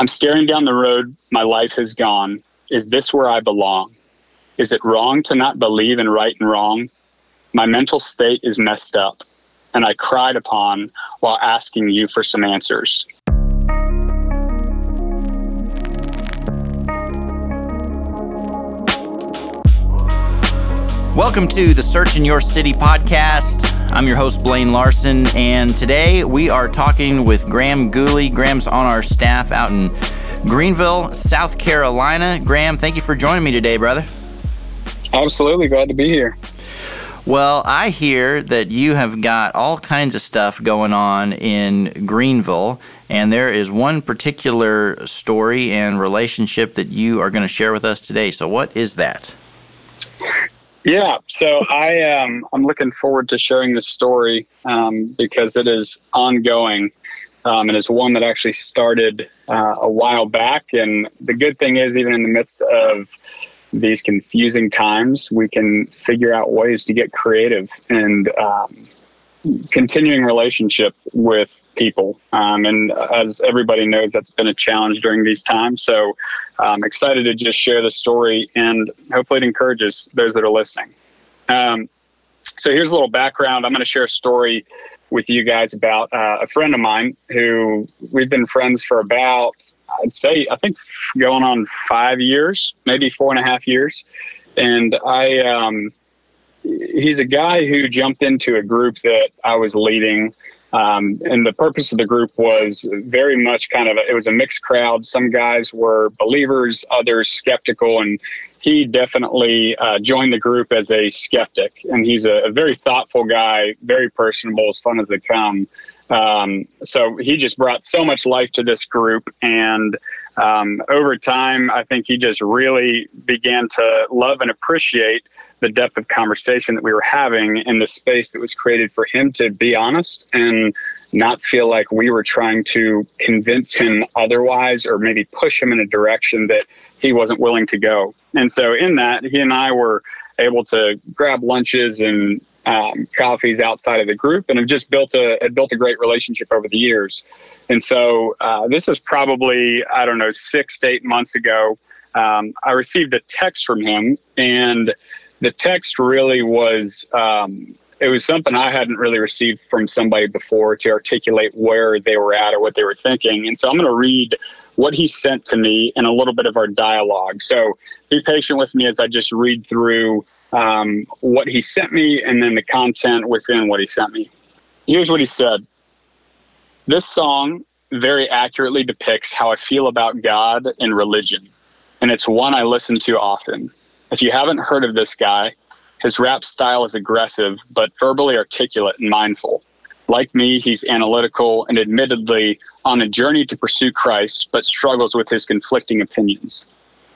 I'm staring down the road my life has gone. Is this where I belong? Is it wrong to not believe in right and wrong? My mental state is messed up, and I cried upon while asking you for some answers. Welcome to the Search in Your City podcast. I'm your host, Blaine Larson, and today we are talking with Graham Gooley. Graham's on our staff out in Greenville, South Carolina. Graham, thank you for joining me today, brother. Absolutely. Glad to be here. Well, I hear that you have got all kinds of stuff going on in Greenville, and there is one particular story and relationship that you are going to share with us today. So, what is that? Yeah, so I um, I'm looking forward to sharing this story um, because it is ongoing, um, and it's one that actually started uh, a while back. And the good thing is, even in the midst of these confusing times, we can figure out ways to get creative and um, continuing relationship with people. Um, and as everybody knows, that's been a challenge during these times. So I'm excited to just share the story and hopefully it encourages those that are listening. Um, so here's a little background. I'm going to share a story with you guys about uh, a friend of mine who we've been friends for about, I'd say, I think going on five years, maybe four and a half years. And I, um, he's a guy who jumped into a group that I was leading. Um, and the purpose of the group was very much kind of a, it was a mixed crowd. Some guys were believers, others skeptical, and he definitely uh, joined the group as a skeptic. And he's a, a, very thoughtful guy, very personable, as fun as they come. Um, so he just brought so much life to this group, and um, over time, I think he just really began to love and appreciate the depth of conversation that we were having in the space that was created for him to be honest and not feel like we were trying to convince him otherwise or maybe push him in a direction that he wasn't willing to go. And so, in that, he and I were able to grab lunches and um, coffees outside of the group and have just built a built a great relationship over the years. And so uh, this is probably I don't know six to eight months ago. Um, I received a text from him, and the text really was um, it was something I hadn't really received from somebody before to articulate where they were at or what they were thinking. And so I'm going to read what he sent to me and a little bit of our dialogue. So be patient with me as I just read through um, what he sent me and then the content within what he sent me. Here's what he said This song very accurately depicts how I feel about God and religion, and it's one I listen to often. If you haven't heard of this guy, his rap style is aggressive, but verbally articulate and mindful. Like me, he's analytical and admittedly on a journey to pursue Christ, but struggles with his conflicting opinions.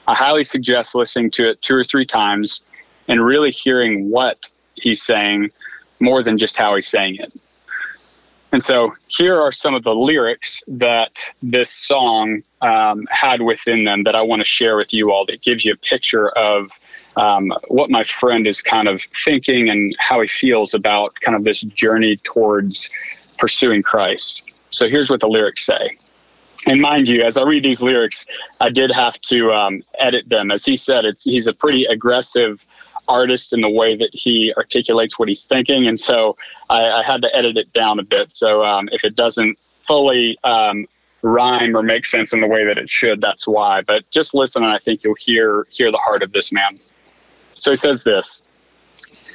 I highly suggest listening to it two or three times and really hearing what he's saying more than just how he's saying it. And so here are some of the lyrics that this song um, had within them that I want to share with you all that gives you a picture of um, what my friend is kind of thinking and how he feels about kind of this journey towards pursuing Christ. So here's what the lyrics say. And mind you, as I read these lyrics, I did have to um, edit them. As he said, it's he's a pretty aggressive artist in the way that he articulates what he's thinking. And so I, I had to edit it down a bit. So um, if it doesn't fully um, rhyme or make sense in the way that it should, that's why. But just listen, and I think you'll hear hear the heart of this man. So he says this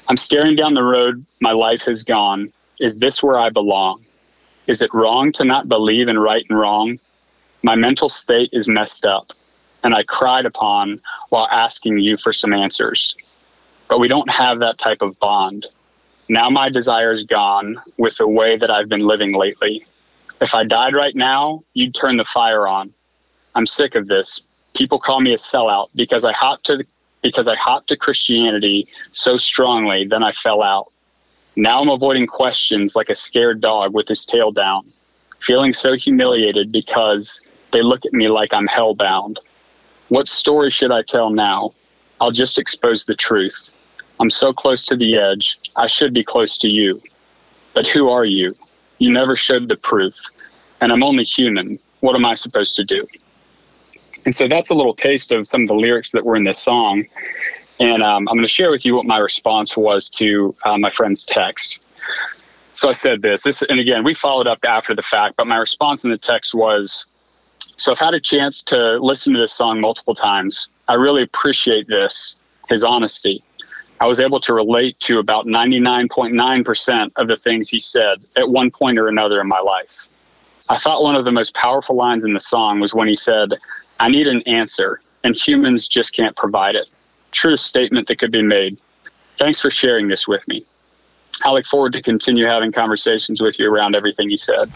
I'm staring down the road my life has gone. Is this where I belong? Is it wrong to not believe in right and wrong? My mental state is messed up, and I cried upon while asking you for some answers but we don't have that type of bond. Now my desire is gone with the way that I've been living lately. If I died right now, you'd turn the fire on. I'm sick of this. People call me a sellout because I hopped to because I hopped to Christianity so strongly, then I fell out. Now I'm avoiding questions like a scared dog with his tail down, feeling so humiliated because they look at me like I'm hellbound. What story should I tell now? I'll just expose the truth. I'm so close to the edge. I should be close to you. But who are you? You never showed the proof. And I'm only human. What am I supposed to do? And so that's a little taste of some of the lyrics that were in this song. And um, I'm going to share with you what my response was to uh, my friend's text. So I said this, this, and again, we followed up after the fact, but my response in the text was, so I've had a chance to listen to this song multiple times. I really appreciate this, his honesty. I was able to relate to about 99.9% of the things he said at one point or another in my life. I thought one of the most powerful lines in the song was when he said, I need an answer, and humans just can't provide it. True statement that could be made. Thanks for sharing this with me. I look forward to continue having conversations with you around everything you said.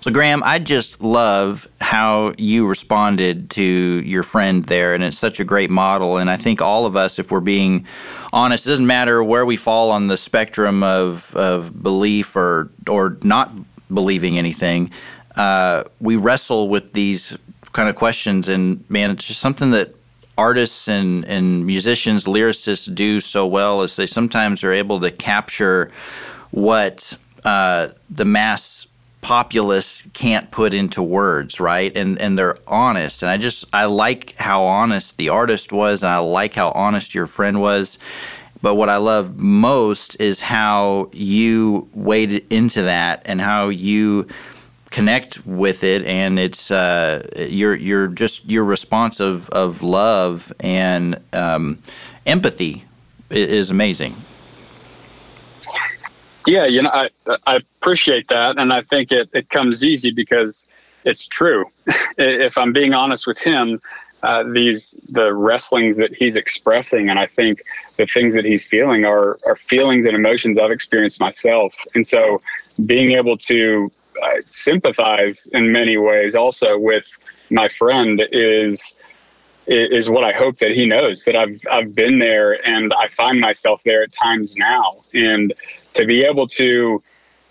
So, Graham, I just love how you responded to your friend there, and it's such a great model. And I think all of us, if we're being honest, it doesn't matter where we fall on the spectrum of, of belief or or not believing anything. Uh, we wrestle with these kind of questions, and man, it's just something that artists and, and musicians, lyricists do so well is they sometimes are able to capture what uh, the mass populace can't put into words, right? And and they're honest. And I just I like how honest the artist was, and I like how honest your friend was. But what I love most is how you waded into that and how you connect with it, and it's uh, you're you're just your response of, of love and um, empathy is amazing. Yeah, you know, I I appreciate that, and I think it it comes easy because it's true. if I'm being honest with him, uh, these the wrestlings that he's expressing, and I think the things that he's feeling are are feelings and emotions I've experienced myself, and so being able to I sympathize in many ways also with my friend is is what I hope that he knows that I've I've been there and I find myself there at times now and to be able to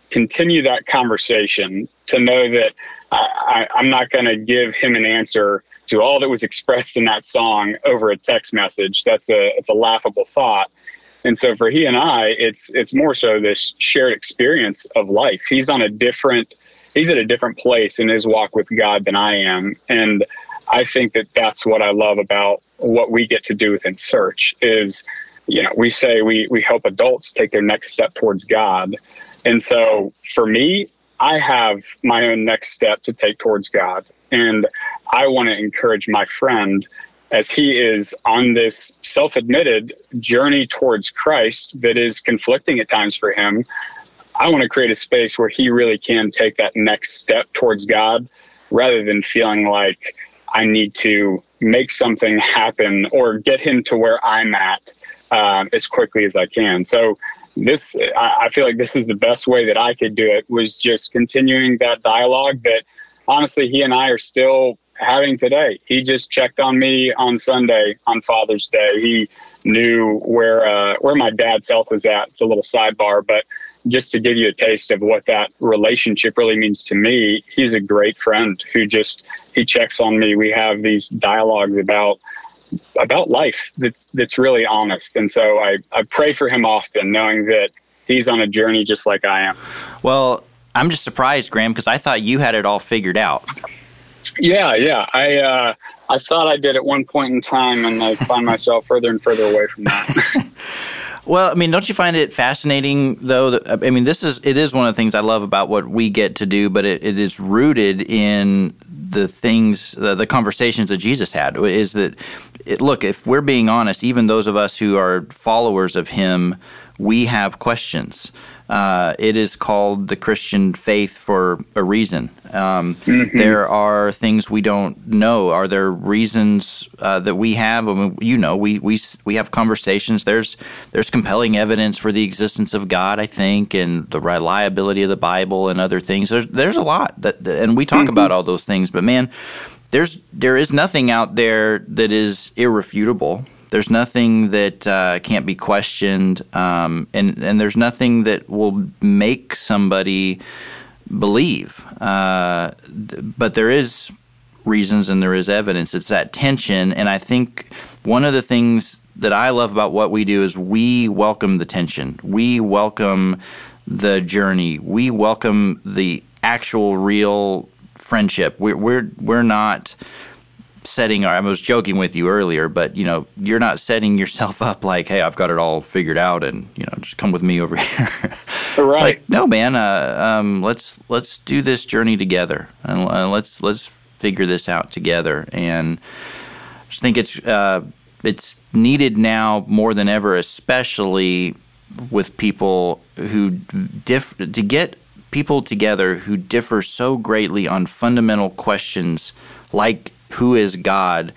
continue that conversation to know that I, am not going to give him an answer to all that was expressed in that song over a text message. That's a it's a laughable thought. And so for he and I, it's it's more so this shared experience of life. He's on a different he's at a different place in his walk with God than I am, and I think that that's what I love about what we get to do within Search is, you know, we say we we help adults take their next step towards God, and so for me, I have my own next step to take towards God, and I want to encourage my friend as he is on this self admitted journey towards Christ that is conflicting at times for him. I want to create a space where he really can take that next step towards God rather than feeling like I need to make something happen or get him to where I'm at uh, as quickly as I can. So, this I feel like this is the best way that I could do it was just continuing that dialogue that honestly he and I are still having today. He just checked on me on Sunday on Father's Day. He knew where uh, where my dad's health was at. It's a little sidebar, but just to give you a taste of what that relationship really means to me, he's a great friend who just he checks on me. We have these dialogues about about life that's that's really honest. And so I, I pray for him often, knowing that he's on a journey just like I am. Well, I'm just surprised, Graham, because I thought you had it all figured out. Yeah, yeah. I uh, I thought I did at one point in time, and I find myself further and further away from that. well, I mean, don't you find it fascinating though? That, I mean, this is it is one of the things I love about what we get to do, but it, it is rooted in the things, the, the, conversations that Jesus had. Is that it, look? If we're being honest, even those of us who are followers of Him, we have questions. Uh, it is called the Christian faith for a reason. Um, mm-hmm. There are things we don't know. Are there reasons uh, that we have? I mean, you know, we, we we have conversations. There's there's compelling evidence for the existence of God, I think, and the reliability of the Bible and other things. There's there's a lot that, and we talk mm-hmm. about all those things. But man, there's there is nothing out there that is irrefutable. There's nothing that uh, can't be questioned, um, and and there's nothing that will make somebody believe. Uh, but there is reasons and there is evidence. It's that tension, and I think one of the things that I love about what we do is we welcome the tension. We welcome the journey. We welcome the actual, real friendship. We're we're we're not setting I was joking with you earlier, but you know, you're not setting yourself up like, hey, I've got it all figured out and, you know, just come with me over here. right. Like, no, man, uh, um, let's let's do this journey together and uh, let's let's figure this out together and I just think it's uh, it's needed now more than ever, especially with people who diff to get people together who differ so greatly on fundamental questions like who is God,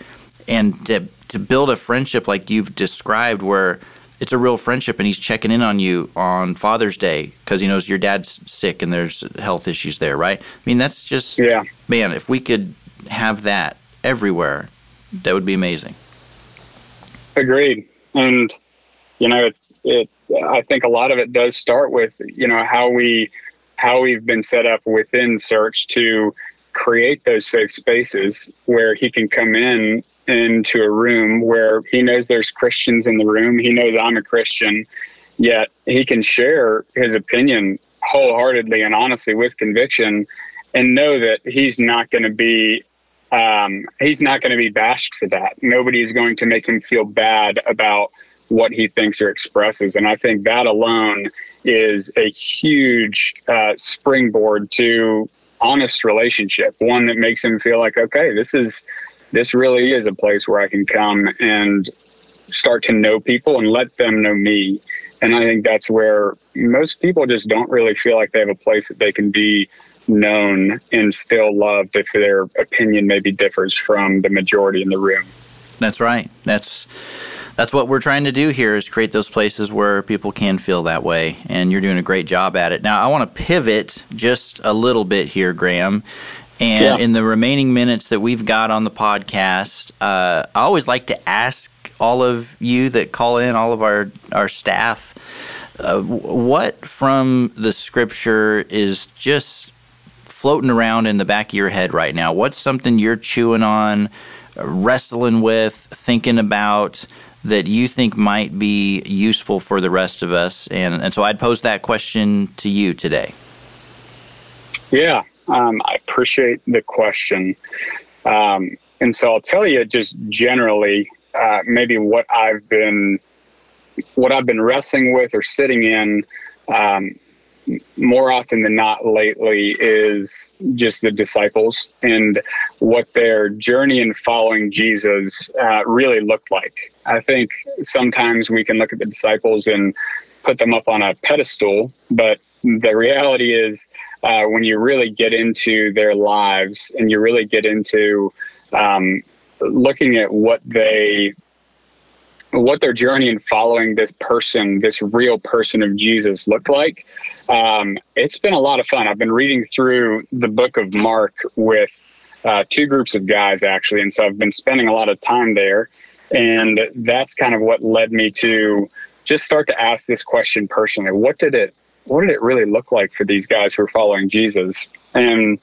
and to, to build a friendship like you've described, where it's a real friendship and he's checking in on you on Father's Day because he knows your dad's sick and there's health issues there, right? I mean, that's just, yeah. man, if we could have that everywhere, that would be amazing. Agreed. And, you know, it's, it, I think a lot of it does start with, you know, how we, how we've been set up within search to create those safe spaces where he can come in into a room where he knows there's Christians in the room. He knows I'm a Christian, yet he can share his opinion wholeheartedly and honestly with conviction and know that he's not going to be um, he's not going to be bashed for that. Nobody is going to make him feel bad about what he thinks or expresses. And I think that alone is a huge uh, springboard to honest relationship, one that makes him feel like, okay, this is this really is a place where I can come and start to know people and let them know me. And I think that's where most people just don't really feel like they have a place that they can be known and still loved if their opinion maybe differs from the majority in the room. That's right. That's that's what we're trying to do here is create those places where people can feel that way and you're doing a great job at it. Now i want to pivot just a little bit here graham and yeah. in the remaining minutes that we've got on the podcast uh, i always like to ask all of you that call in all of our, our staff uh, what from the scripture is just floating around in the back of your head right now? What's something you're chewing on wrestling with thinking about that you think might be useful for the rest of us? And, and so I'd pose that question to you today. Yeah, um, I appreciate the question. Um, and so I'll tell you just generally, uh, maybe what I've been, what I've been wrestling with or sitting in um, more often than not lately is just the disciples and what their journey in following Jesus uh, really looked like. I think sometimes we can look at the disciples and put them up on a pedestal, but the reality is uh, when you really get into their lives and you really get into um, looking at what they what their journey in following this person, this real person of Jesus looked like. Um, it's been a lot of fun. I've been reading through the book of Mark with uh, two groups of guys, actually. And so I've been spending a lot of time there. And that's kind of what led me to just start to ask this question personally. What did it what did it really look like for these guys who are following Jesus? And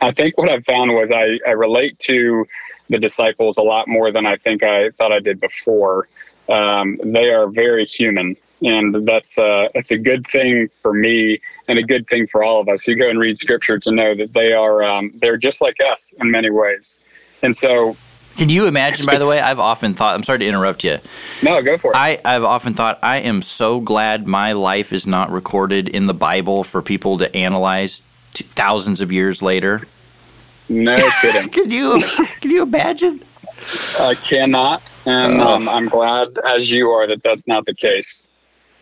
I think what I've found was I, I relate to the disciples a lot more than I think I thought I did before. Um, they are very human, and that's uh, that's a good thing for me and a good thing for all of us who go and read Scripture to know that they are um, they're just like us in many ways. And so, can you imagine? By the way, I've often thought. I'm sorry to interrupt you. No, go for it. I, I've often thought I am so glad my life is not recorded in the Bible for people to analyze thousands of years later. No kidding. can you can you imagine? I cannot, and oh. um, I'm glad, as you are, that that's not the case.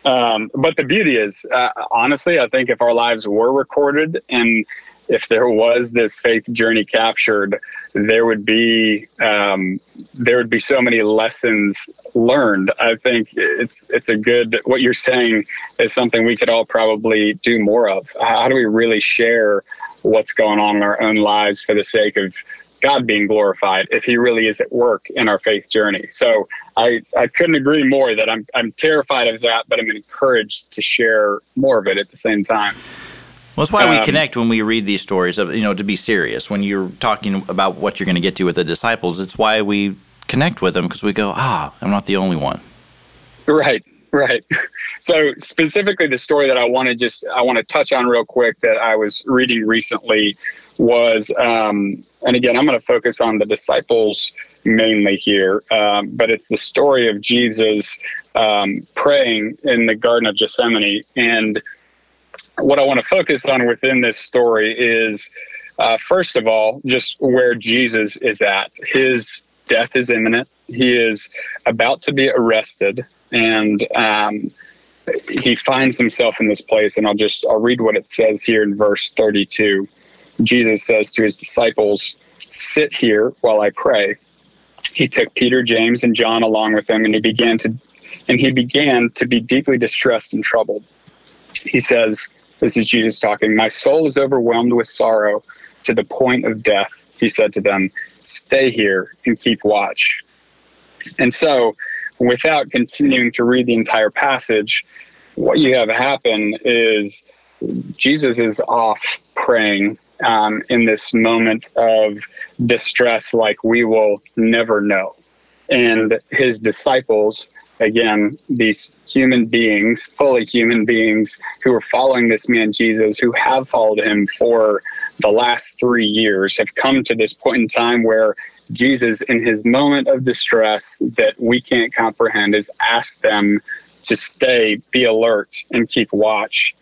Um, but the beauty is, uh, honestly, I think if our lives were recorded and if there was this faith journey captured, there would be um, there would be so many lessons learned. I think it's it's a good what you're saying is something we could all probably do more of. How do we really share what's going on in our own lives for the sake of God being glorified if he really is at work in our faith journey. So I, I couldn't agree more that I'm, I'm terrified of that, but I'm encouraged to share more of it at the same time. Well, that's why um, we connect when we read these stories of, you know, to be serious. When you're talking about what you're going to get to with the disciples, it's why we connect with them because we go, ah, I'm not the only one. Right. Right. So specifically, the story that I want to just I want to touch on real quick that I was reading recently was um, and again, I'm going to focus on the disciples mainly here, um, but it's the story of Jesus um, praying in the Garden of Gethsemane. And what I want to focus on within this story is, uh, first of all, just where Jesus is at. His death is imminent. He is about to be arrested, and um, he finds himself in this place. And I'll just I'll read what it says here in verse 32. Jesus says to his disciples, "Sit here while I pray." He took Peter, James, and John along with him, and he began to and he began to be deeply distressed and troubled. He says, This is Jesus talking, My soul is overwhelmed with sorrow to the point of death. He said to them, Stay here and keep watch. And so, without continuing to read the entire passage, what you have happen is Jesus is off praying um, in this moment of distress like we will never know. And his disciples again, these human beings, fully human beings who are following this man Jesus, who have followed him for the last three years, have come to this point in time where Jesus, in his moment of distress that we can't comprehend, has asked them to stay, be alert, and keep watch.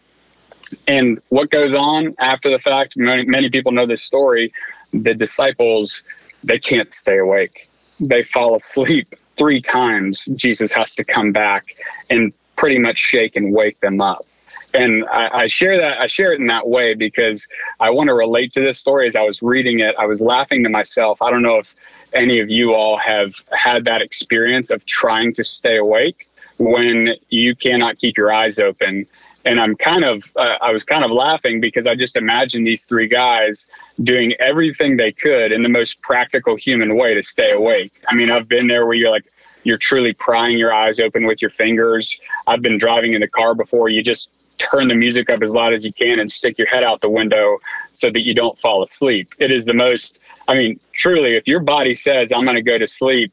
And what goes on after the fact, many, many people know this story. The disciples, they can't stay awake. They fall asleep three times Jesus has to come back and pretty much shake and wake them up. And I, I, share that I share it in that way because I want to relate to this story. As I was reading it, I was laughing to myself. I don't know if any of you all have had that experience of trying to stay awake when you cannot keep your eyes open and I'm kind of uh, I was kind of laughing because I just imagined these three guys doing everything they could in the most practical human way to stay awake. I mean, I've been there where you're like you're truly prying your eyes open with your fingers. I've been driving in the car before you just turn the music up as loud as you can and stick your head out the window so that you don't fall asleep. It is the most I mean, truly if your body says I'm going to go to sleep,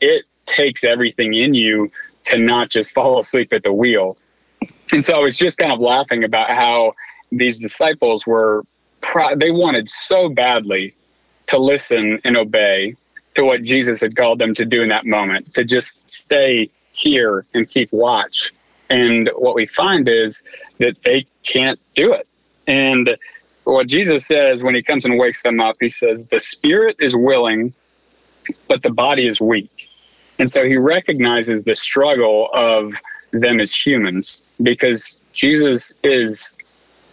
it takes everything in you to not just fall asleep at the wheel and so I was just kind of laughing about how these disciples were, they wanted so badly to listen and obey to what Jesus had called them to do in that moment, to just stay here and keep watch. And what we find is that they can't do it. And what Jesus says when he comes and wakes them up, he says, The spirit is willing, but the body is weak. And so he recognizes the struggle of them as humans because Jesus is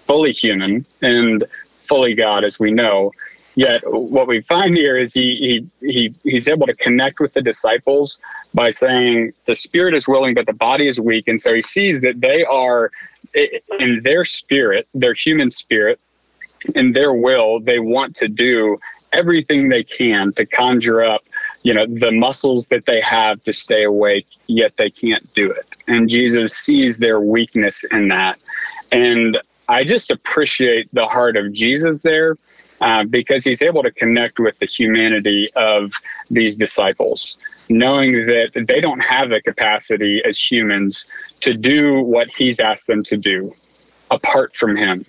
fully human and fully God, as we know. Yet, what we find here is he, he, he, he's able to connect with the disciples by saying, The spirit is willing, but the body is weak. And so he sees that they are, in their spirit, their human spirit, in their will, they want to do everything they can to conjure up you know the muscles that they have to stay awake yet they can't do it. And jesus sees their weakness in that. And i just appreciate the heart of jesus there uh, because he's able to connect with the humanity of these disciples knowing that they don't have the capacity as humans to do what he's asked them to do apart from him.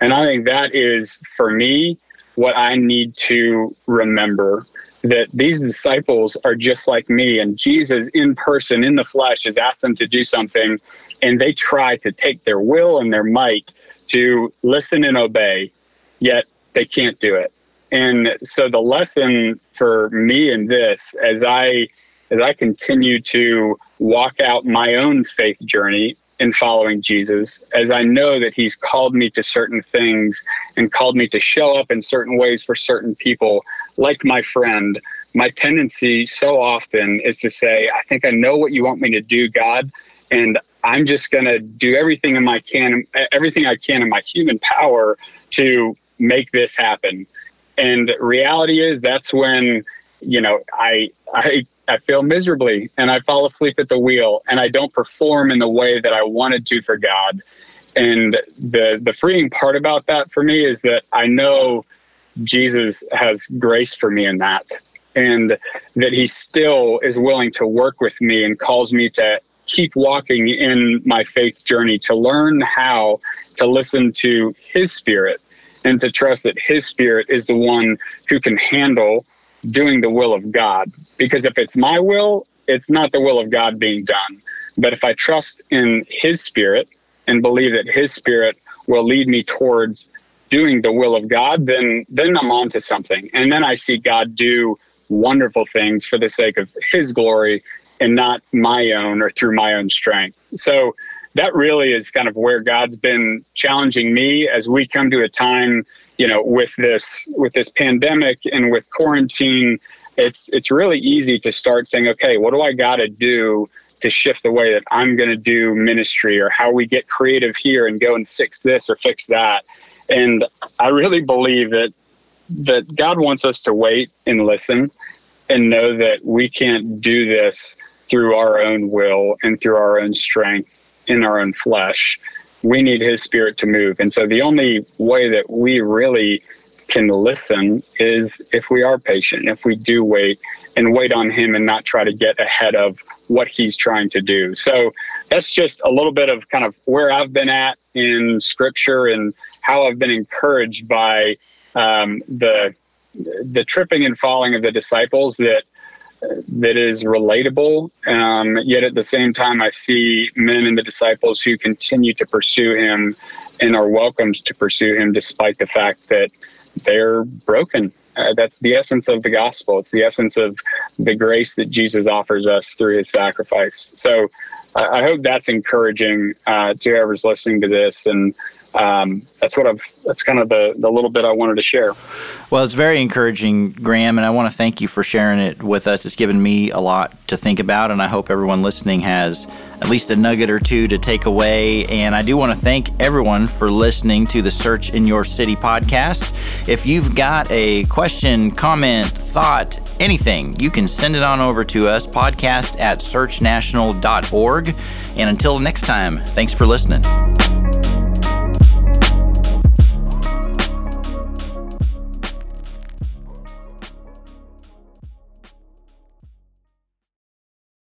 And i think that is for me what i need to remember that these disciples are just like me and Jesus in person in the flesh has asked them to do something and they try to take their will and their might to listen and obey yet they can't do it and so the lesson for me in this as I as I continue to walk out my own faith journey in following Jesus, as I know that He's called me to certain things and called me to show up in certain ways for certain people, like my friend. My tendency so often is to say, I think I know what you want me to do, God, and I'm just going to do everything in my can, everything I can in my human power to make this happen. And reality is that's when, you know, I I I feel miserably and I fall asleep at the wheel and I don't perform in the way that I wanted to for God. And the the freeing part about that for me is that I know Jesus has grace for me in that and that he still is willing to work with me and calls me to keep walking in my faith journey to learn how to listen to his spirit and to trust that His Spirit is the one who can handle doing the will of God. Because if it's my will, it's not the will of God being done. But if I trust in His Spirit and believe that His Spirit will lead me towards doing the will of God, then then I'm onto something. And then I see God do wonderful things for the sake of His glory and not my own or through my own strength. So that really is kind of where God's been challenging me as we come to a time, you know, with this with this pandemic and with quarantine. It's it's really easy to start saying, okay, what do I got to do to shift the way that I'm going to do ministry or how we get creative here and go and fix this or fix that. And I really believe that that God wants us to wait and listen and know that we can't do this through our own will and through our own strength in our own flesh. We need his spirit to move. And so the only way that we really can listen is if we are patient, if we do wait and wait on him and not try to get ahead of what he's trying to do. So that's just a little bit of kind of where I've been at in scripture and how I've been encouraged by um, the the tripping and falling of the disciples that that is relatable. Um, yet at the same time, I see men and the disciples who continue to pursue him and are welcomed to pursue him despite the fact that they're broken. Uh, that's the essence of the gospel. It's the essence of the grace that Jesus offers us through his sacrifice. So I, I hope that's encouraging uh, to whoever's listening to this. And um, that's what I've. That's kind of the the little bit I wanted to share. Well, it's very encouraging, Graham, and I want to thank you for sharing it with us. It's given me a lot to think about, and I hope everyone listening has at least a nugget or two to take away. And I do want to thank everyone for listening to the Search in Your City podcast. If you've got a question, comment, thought, anything, you can send it on over to us, podcast at searchnational.org. And until next time, thanks for listening.